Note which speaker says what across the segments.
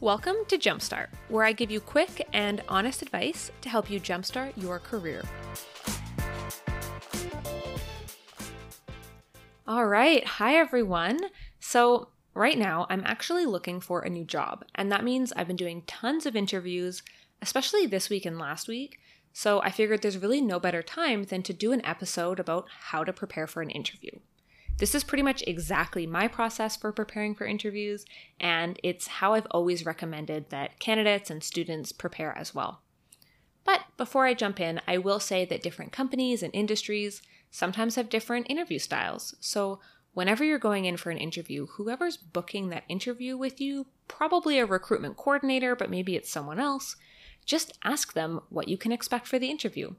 Speaker 1: Welcome to Jumpstart, where I give you quick and honest advice to help you jumpstart your career. All right, hi everyone. So, right now, I'm actually looking for a new job, and that means I've been doing tons of interviews, especially this week and last week. So, I figured there's really no better time than to do an episode about how to prepare for an interview. This is pretty much exactly my process for preparing for interviews, and it's how I've always recommended that candidates and students prepare as well. But before I jump in, I will say that different companies and industries sometimes have different interview styles. So, whenever you're going in for an interview, whoever's booking that interview with you, probably a recruitment coordinator, but maybe it's someone else, just ask them what you can expect for the interview.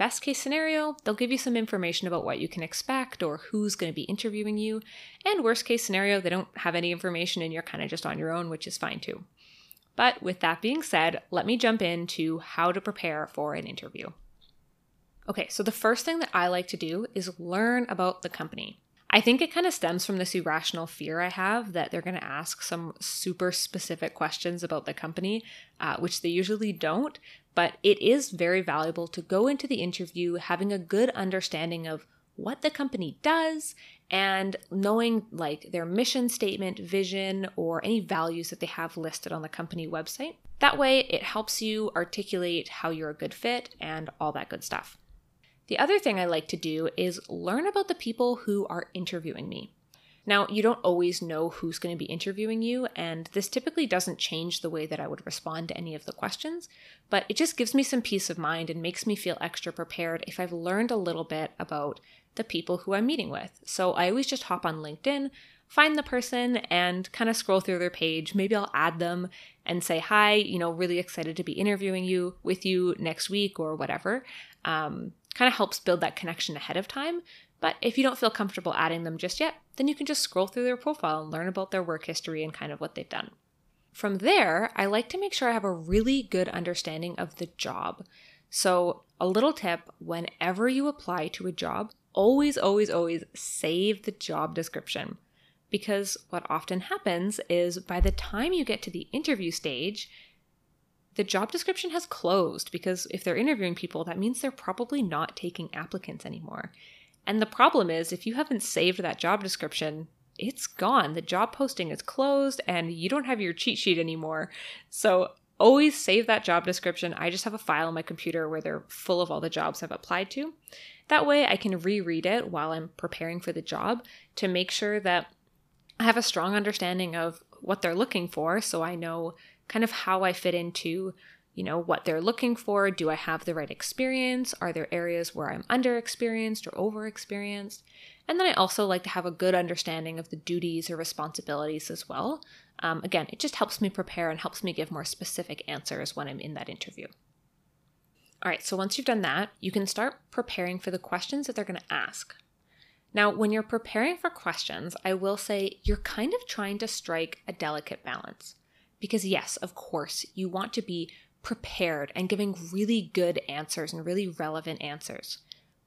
Speaker 1: Best case scenario, they'll give you some information about what you can expect or who's going to be interviewing you. And worst case scenario, they don't have any information and you're kind of just on your own, which is fine too. But with that being said, let me jump into how to prepare for an interview. Okay, so the first thing that I like to do is learn about the company. I think it kind of stems from this irrational fear I have that they're going to ask some super specific questions about the company, uh, which they usually don't. But it is very valuable to go into the interview having a good understanding of what the company does and knowing like their mission statement, vision, or any values that they have listed on the company website. That way, it helps you articulate how you're a good fit and all that good stuff. The other thing I like to do is learn about the people who are interviewing me. Now, you don't always know who's going to be interviewing you, and this typically doesn't change the way that I would respond to any of the questions, but it just gives me some peace of mind and makes me feel extra prepared if I've learned a little bit about the people who I'm meeting with. So I always just hop on LinkedIn, find the person, and kind of scroll through their page. Maybe I'll add them and say, Hi, you know, really excited to be interviewing you with you next week or whatever. Um, kind of helps build that connection ahead of time but if you don't feel comfortable adding them just yet, then you can just scroll through their profile and learn about their work history and kind of what they've done. From there, I like to make sure I have a really good understanding of the job. So, a little tip whenever you apply to a job, always, always, always save the job description. Because what often happens is by the time you get to the interview stage, the job description has closed because if they're interviewing people, that means they're probably not taking applicants anymore. And the problem is, if you haven't saved that job description, it's gone. The job posting is closed and you don't have your cheat sheet anymore. So always save that job description. I just have a file on my computer where they're full of all the jobs I've applied to. That way I can reread it while I'm preparing for the job to make sure that I have a strong understanding of what they're looking for so I know kind of how I fit into you know, what they're looking for. Do I have the right experience? Are there areas where I'm underexperienced or overexperienced? And then I also like to have a good understanding of the duties or responsibilities as well. Um, again, it just helps me prepare and helps me give more specific answers when I'm in that interview. All right, so once you've done that, you can start preparing for the questions that they're going to ask. Now, when you're preparing for questions, I will say you're kind of trying to strike a delicate balance. Because, yes, of course, you want to be prepared and giving really good answers and really relevant answers.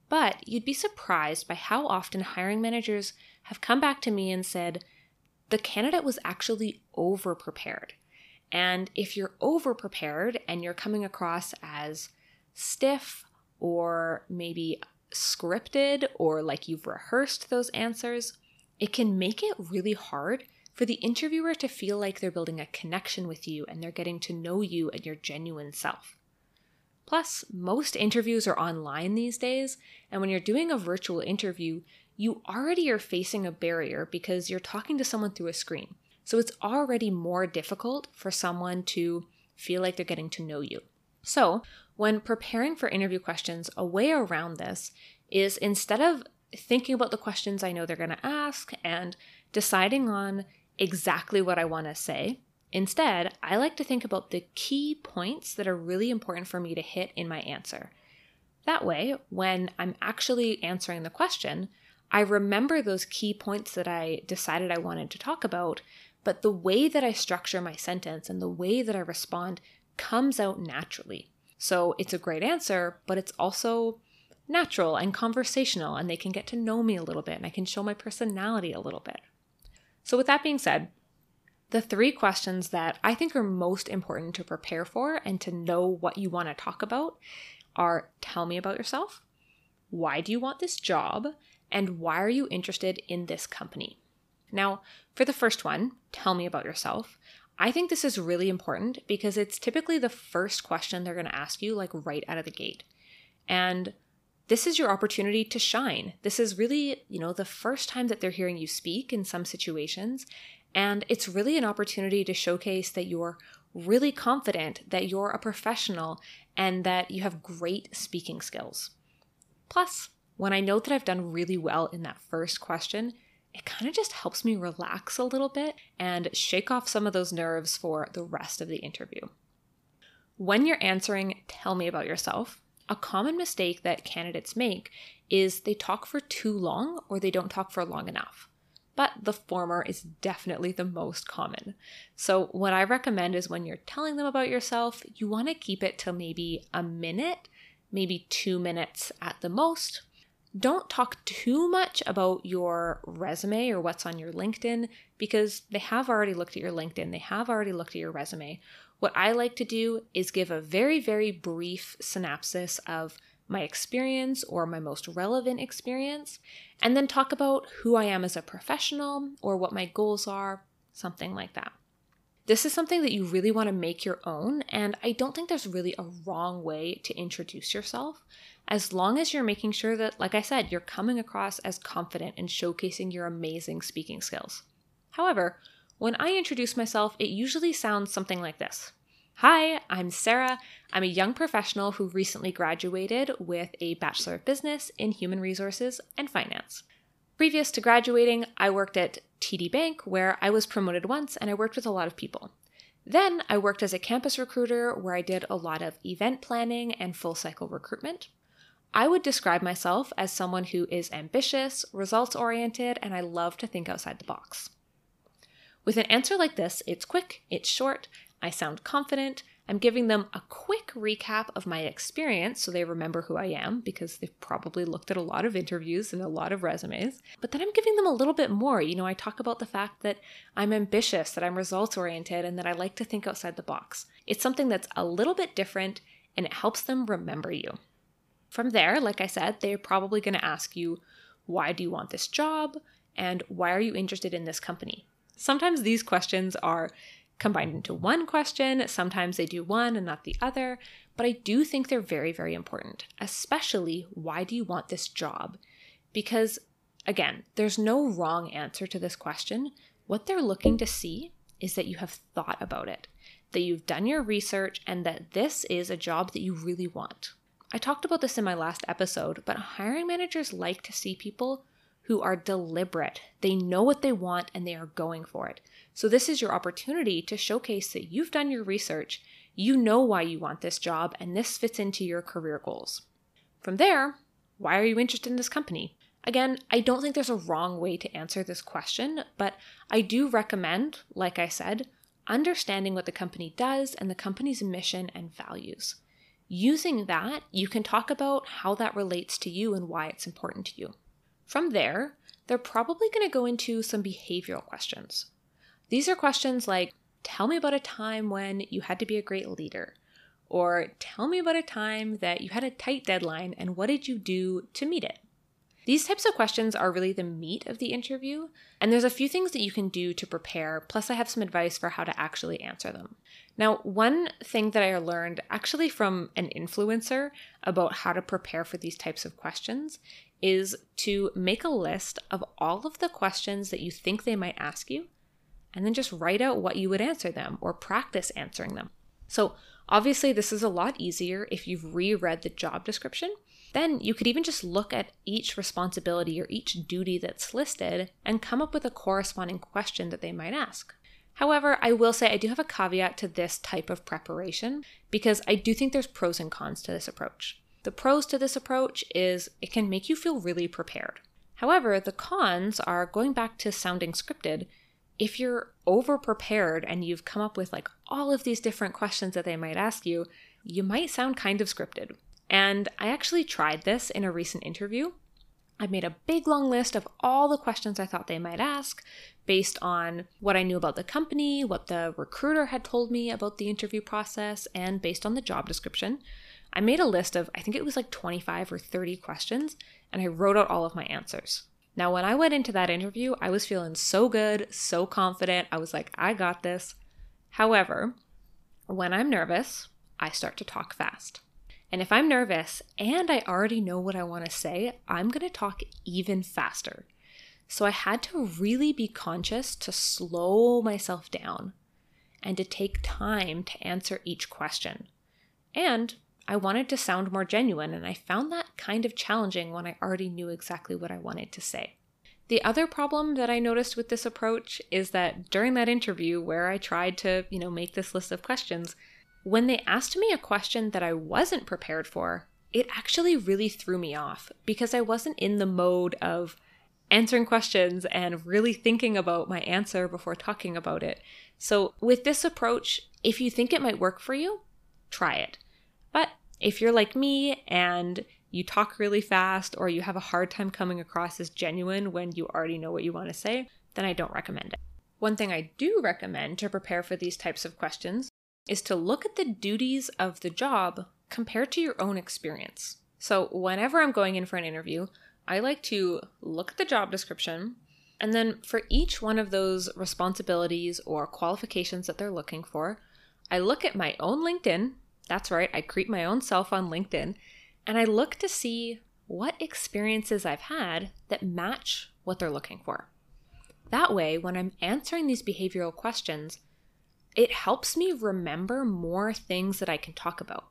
Speaker 1: But you'd be surprised by how often hiring managers have come back to me and said, the candidate was actually over prepared. And if you're over prepared and you're coming across as stiff or maybe scripted or like you've rehearsed those answers, it can make it really hard for the interviewer to feel like they're building a connection with you and they're getting to know you and your genuine self. Plus, most interviews are online these days, and when you're doing a virtual interview, you already are facing a barrier because you're talking to someone through a screen. So it's already more difficult for someone to feel like they're getting to know you. So, when preparing for interview questions, a way around this is instead of thinking about the questions I know they're going to ask and deciding on exactly what I want to say. Instead, I like to think about the key points that are really important for me to hit in my answer. That way, when I'm actually answering the question, I remember those key points that I decided I wanted to talk about, but the way that I structure my sentence and the way that I respond comes out naturally. So it's a great answer, but it's also natural and conversational, and they can get to know me a little bit, and I can show my personality a little bit. So, with that being said, The three questions that I think are most important to prepare for and to know what you want to talk about are tell me about yourself, why do you want this job, and why are you interested in this company? Now, for the first one, tell me about yourself. I think this is really important because it's typically the first question they're going to ask you, like right out of the gate. And this is your opportunity to shine. This is really, you know, the first time that they're hearing you speak in some situations. And it's really an opportunity to showcase that you're really confident, that you're a professional, and that you have great speaking skills. Plus, when I know that I've done really well in that first question, it kind of just helps me relax a little bit and shake off some of those nerves for the rest of the interview. When you're answering, tell me about yourself, a common mistake that candidates make is they talk for too long or they don't talk for long enough. But the former is definitely the most common. So, what I recommend is when you're telling them about yourself, you want to keep it to maybe a minute, maybe two minutes at the most. Don't talk too much about your resume or what's on your LinkedIn because they have already looked at your LinkedIn, they have already looked at your resume. What I like to do is give a very, very brief synopsis of my experience or my most relevant experience, and then talk about who I am as a professional or what my goals are, something like that. This is something that you really want to make your own, and I don't think there's really a wrong way to introduce yourself, as long as you're making sure that, like I said, you're coming across as confident and showcasing your amazing speaking skills. However, when I introduce myself, it usually sounds something like this Hi, I'm Sarah. I'm a young professional who recently graduated with a Bachelor of Business in Human Resources and Finance. Previous to graduating, I worked at TD Bank, where I was promoted once and I worked with a lot of people. Then I worked as a campus recruiter, where I did a lot of event planning and full cycle recruitment. I would describe myself as someone who is ambitious, results oriented, and I love to think outside the box. With an answer like this, it's quick, it's short, I sound confident. I'm giving them a quick recap of my experience so they remember who I am because they've probably looked at a lot of interviews and a lot of resumes. But then I'm giving them a little bit more. You know, I talk about the fact that I'm ambitious, that I'm results oriented, and that I like to think outside the box. It's something that's a little bit different and it helps them remember you. From there, like I said, they're probably going to ask you, why do you want this job? And why are you interested in this company? Sometimes these questions are combined into one question. Sometimes they do one and not the other. But I do think they're very, very important, especially why do you want this job? Because, again, there's no wrong answer to this question. What they're looking to see is that you have thought about it, that you've done your research, and that this is a job that you really want. I talked about this in my last episode, but hiring managers like to see people who are deliberate. They know what they want and they are going for it. So, this is your opportunity to showcase that you've done your research, you know why you want this job, and this fits into your career goals. From there, why are you interested in this company? Again, I don't think there's a wrong way to answer this question, but I do recommend, like I said, understanding what the company does and the company's mission and values. Using that, you can talk about how that relates to you and why it's important to you. From there, they're probably going to go into some behavioral questions. These are questions like Tell me about a time when you had to be a great leader. Or tell me about a time that you had a tight deadline and what did you do to meet it? These types of questions are really the meat of the interview, and there's a few things that you can do to prepare, plus, I have some advice for how to actually answer them. Now, one thing that I learned actually from an influencer about how to prepare for these types of questions is to make a list of all of the questions that you think they might ask you and then just write out what you would answer them or practice answering them. So, obviously, this is a lot easier if you've reread the job description. Then you could even just look at each responsibility or each duty that's listed and come up with a corresponding question that they might ask. However, I will say I do have a caveat to this type of preparation because I do think there's pros and cons to this approach. The pros to this approach is it can make you feel really prepared. However, the cons are going back to sounding scripted, if you're over prepared and you've come up with like all of these different questions that they might ask you, you might sound kind of scripted. And I actually tried this in a recent interview. I made a big long list of all the questions I thought they might ask, based on what I knew about the company, what the recruiter had told me about the interview process, and based on the job description. I made a list of, I think it was like 25 or 30 questions, and I wrote out all of my answers. Now, when I went into that interview, I was feeling so good, so confident. I was like, I got this. However, when I'm nervous, I start to talk fast. And if I'm nervous and I already know what I want to say, I'm going to talk even faster. So I had to really be conscious to slow myself down and to take time to answer each question. And I wanted to sound more genuine, and I found that kind of challenging when I already knew exactly what I wanted to say. The other problem that I noticed with this approach is that during that interview where I tried to, you know, make this list of questions, when they asked me a question that I wasn't prepared for, it actually really threw me off because I wasn't in the mode of answering questions and really thinking about my answer before talking about it. So, with this approach, if you think it might work for you, try it. But if you're like me and you talk really fast or you have a hard time coming across as genuine when you already know what you want to say, then I don't recommend it. One thing I do recommend to prepare for these types of questions is to look at the duties of the job compared to your own experience. So, whenever I'm going in for an interview, I like to look at the job description and then for each one of those responsibilities or qualifications that they're looking for, I look at my own LinkedIn. That's right, I create my own self on LinkedIn and I look to see what experiences I've had that match what they're looking for. That way, when I'm answering these behavioral questions, it helps me remember more things that I can talk about.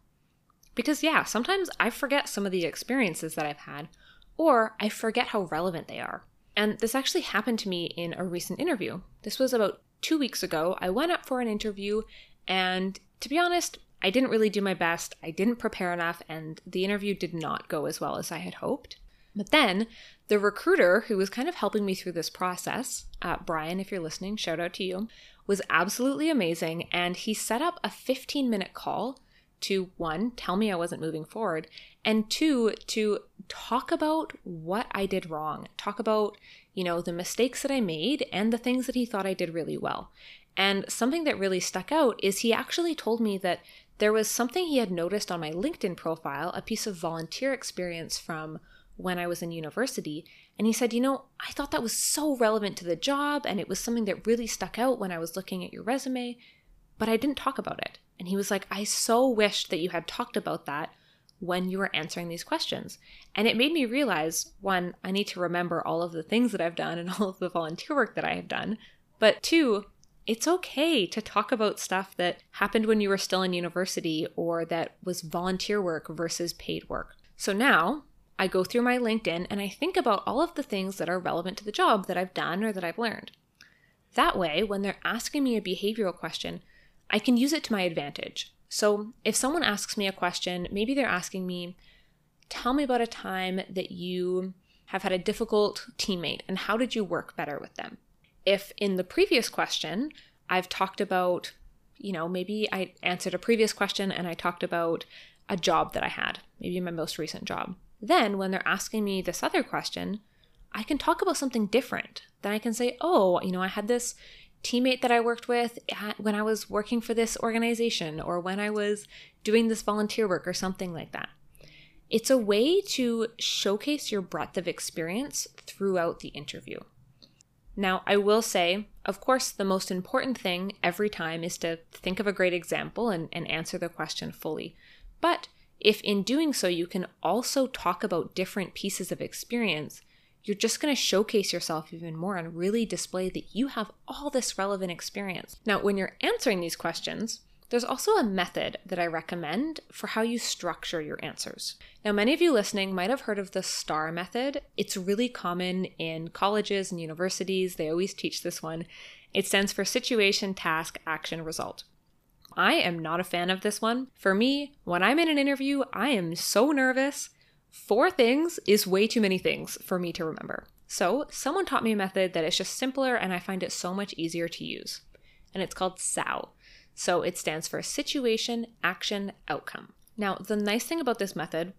Speaker 1: Because, yeah, sometimes I forget some of the experiences that I've had, or I forget how relevant they are. And this actually happened to me in a recent interview. This was about two weeks ago. I went up for an interview, and to be honest, I didn't really do my best. I didn't prepare enough, and the interview did not go as well as I had hoped. But then the recruiter who was kind of helping me through this process, uh, Brian, if you're listening, shout out to you, was absolutely amazing. And he set up a 15 minute call to one, tell me I wasn't moving forward, and two, to talk about what I did wrong, talk about, you know, the mistakes that I made and the things that he thought I did really well. And something that really stuck out is he actually told me that there was something he had noticed on my LinkedIn profile, a piece of volunteer experience from when I was in university. And he said, You know, I thought that was so relevant to the job, and it was something that really stuck out when I was looking at your resume, but I didn't talk about it. And he was like, I so wished that you had talked about that when you were answering these questions. And it made me realize one, I need to remember all of the things that I've done and all of the volunteer work that I have done. But two, it's okay to talk about stuff that happened when you were still in university or that was volunteer work versus paid work. So now I go through my LinkedIn and I think about all of the things that are relevant to the job that I've done or that I've learned. That way, when they're asking me a behavioral question, I can use it to my advantage. So if someone asks me a question, maybe they're asking me, Tell me about a time that you have had a difficult teammate and how did you work better with them? If in the previous question I've talked about, you know, maybe I answered a previous question and I talked about a job that I had, maybe my most recent job. Then when they're asking me this other question, I can talk about something different. Then I can say, oh, you know, I had this teammate that I worked with when I was working for this organization or when I was doing this volunteer work or something like that. It's a way to showcase your breadth of experience throughout the interview. Now, I will say, of course, the most important thing every time is to think of a great example and, and answer the question fully. But if in doing so you can also talk about different pieces of experience, you're just going to showcase yourself even more and really display that you have all this relevant experience. Now, when you're answering these questions, there's also a method that I recommend for how you structure your answers. Now, many of you listening might have heard of the STAR method. It's really common in colleges and universities, they always teach this one. It stands for situation, task, action, result. I am not a fan of this one. For me, when I'm in an interview, I am so nervous. Four things is way too many things for me to remember. So, someone taught me a method that is just simpler and I find it so much easier to use. And it's called SAO. So it stands for Situation, Action, Outcome. Now, the nice thing about this method,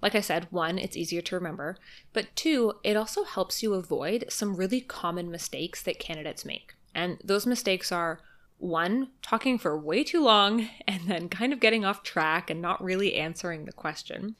Speaker 1: Like I said, one, it's easier to remember, but two, it also helps you avoid some really common mistakes that candidates make. And those mistakes are one, talking for way too long and then kind of getting off track and not really answering the question.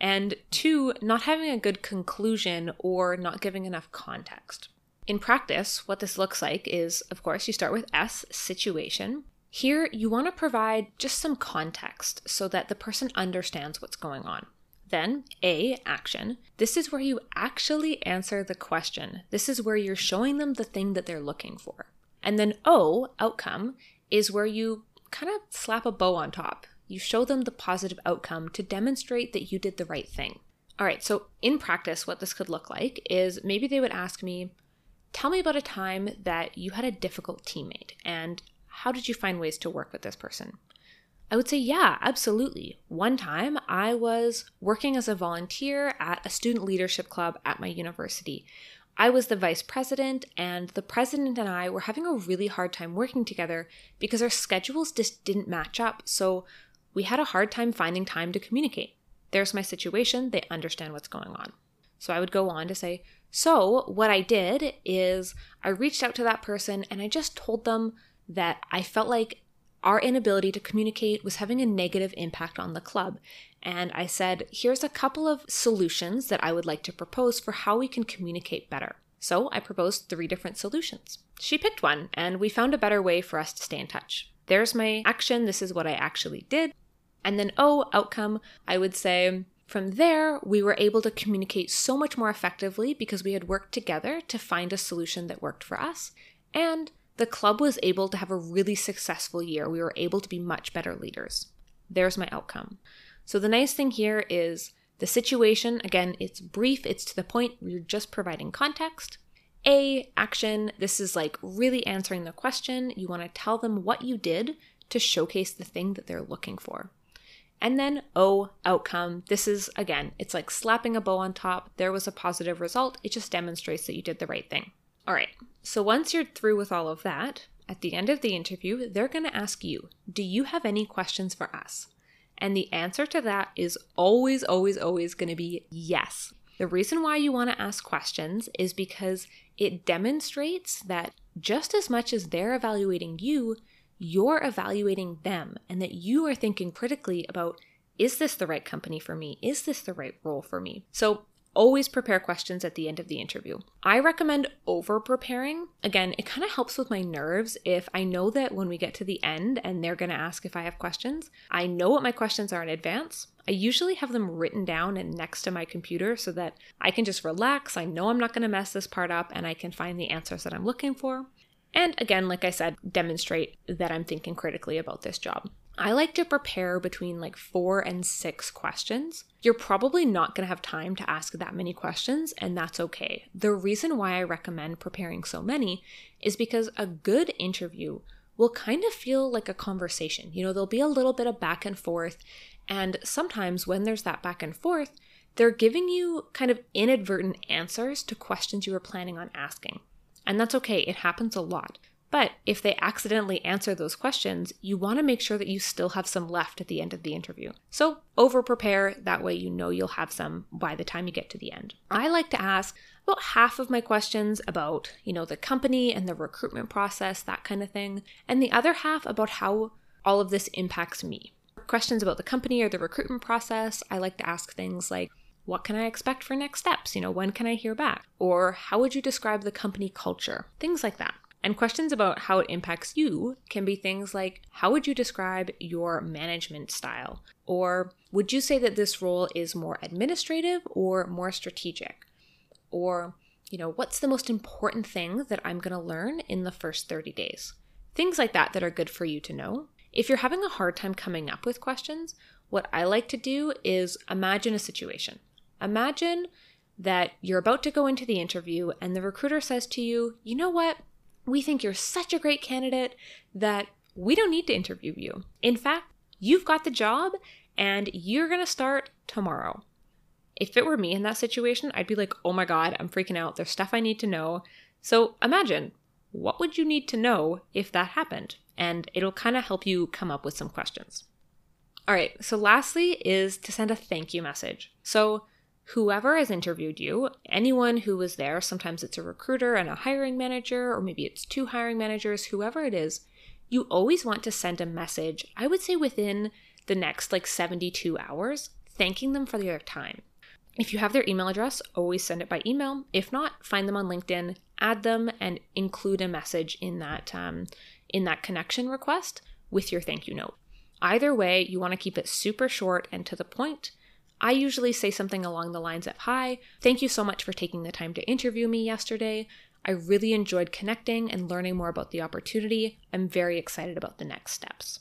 Speaker 1: And two, not having a good conclusion or not giving enough context. In practice, what this looks like is, of course, you start with S, situation. Here, you want to provide just some context so that the person understands what's going on. Then, A, action. This is where you actually answer the question. This is where you're showing them the thing that they're looking for. And then O, outcome, is where you kind of slap a bow on top. You show them the positive outcome to demonstrate that you did the right thing. All right, so in practice, what this could look like is maybe they would ask me, Tell me about a time that you had a difficult teammate and how did you find ways to work with this person? I would say, yeah, absolutely. One time I was working as a volunteer at a student leadership club at my university. I was the vice president, and the president and I were having a really hard time working together because our schedules just didn't match up. So we had a hard time finding time to communicate. There's my situation. They understand what's going on. So I would go on to say, So what I did is I reached out to that person and I just told them that I felt like our inability to communicate was having a negative impact on the club. And I said, here's a couple of solutions that I would like to propose for how we can communicate better. So I proposed three different solutions. She picked one, and we found a better way for us to stay in touch. There's my action. This is what I actually did. And then, oh, outcome, I would say, from there, we were able to communicate so much more effectively because we had worked together to find a solution that worked for us. And the club was able to have a really successful year. We were able to be much better leaders. There's my outcome. So the nice thing here is the situation, again, it's brief, it's to the point, you're just providing context. A, action, this is like really answering the question. You want to tell them what you did to showcase the thing that they're looking for. And then O, outcome. This is, again, it's like slapping a bow on top. There was a positive result. It just demonstrates that you did the right thing. All right, so once you're through with all of that, at the end of the interview, they're going to ask you, Do you have any questions for us? And the answer to that is always, always, always going to be yes. The reason why you want to ask questions is because it demonstrates that just as much as they're evaluating you, you're evaluating them and that you are thinking critically about is this the right company for me? Is this the right role for me? So Always prepare questions at the end of the interview. I recommend over preparing. Again, it kind of helps with my nerves if I know that when we get to the end and they're going to ask if I have questions, I know what my questions are in advance. I usually have them written down and next to my computer so that I can just relax. I know I'm not going to mess this part up and I can find the answers that I'm looking for. And again, like I said, demonstrate that I'm thinking critically about this job. I like to prepare between like four and six questions. You're probably not going to have time to ask that many questions, and that's okay. The reason why I recommend preparing so many is because a good interview will kind of feel like a conversation. You know, there'll be a little bit of back and forth, and sometimes when there's that back and forth, they're giving you kind of inadvertent answers to questions you were planning on asking. And that's okay, it happens a lot. But if they accidentally answer those questions, you want to make sure that you still have some left at the end of the interview. So over prepare, that way you know you'll have some by the time you get to the end. I like to ask about half of my questions about, you know, the company and the recruitment process, that kind of thing, and the other half about how all of this impacts me. Questions about the company or the recruitment process, I like to ask things like, what can I expect for next steps? You know, when can I hear back? Or how would you describe the company culture? Things like that. And questions about how it impacts you can be things like How would you describe your management style? Or would you say that this role is more administrative or more strategic? Or, you know, what's the most important thing that I'm going to learn in the first 30 days? Things like that that are good for you to know. If you're having a hard time coming up with questions, what I like to do is imagine a situation. Imagine that you're about to go into the interview and the recruiter says to you, you know what? We think you're such a great candidate that we don't need to interview you. In fact, you've got the job and you're going to start tomorrow. If it were me in that situation, I'd be like, oh my God, I'm freaking out. There's stuff I need to know. So imagine, what would you need to know if that happened? And it'll kind of help you come up with some questions. All right, so lastly is to send a thank you message. So, whoever has interviewed you, anyone who was there, sometimes it's a recruiter and a hiring manager, or maybe it's two hiring managers, whoever it is, you always want to send a message, I would say within the next like 72 hours, thanking them for their time. If you have their email address, always send it by email. If not, find them on LinkedIn, add them, and include a message in that um, in that connection request with your thank you note. Either way, you want to keep it super short and to the point. I usually say something along the lines of Hi, thank you so much for taking the time to interview me yesterday. I really enjoyed connecting and learning more about the opportunity. I'm very excited about the next steps.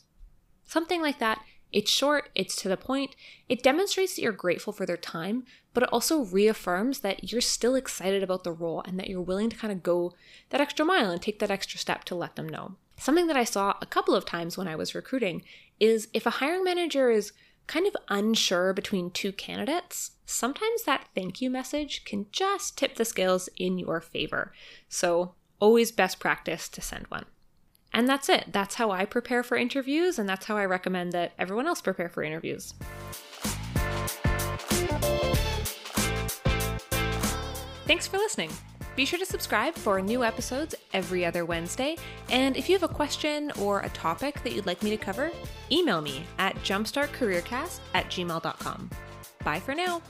Speaker 1: Something like that it's short, it's to the point, it demonstrates that you're grateful for their time, but it also reaffirms that you're still excited about the role and that you're willing to kind of go that extra mile and take that extra step to let them know. Something that I saw a couple of times when I was recruiting is if a hiring manager is kind of unsure between two candidates, sometimes that thank you message can just tip the scales in your favor. So, always best practice to send one. And that's it. That's how I prepare for interviews, and that's how I recommend that everyone else prepare for interviews. Thanks for listening. Be sure to subscribe for new episodes every other Wednesday. And if you have a question or a topic that you'd like me to cover, email me at jumpstartcareercast at gmail.com. Bye for now.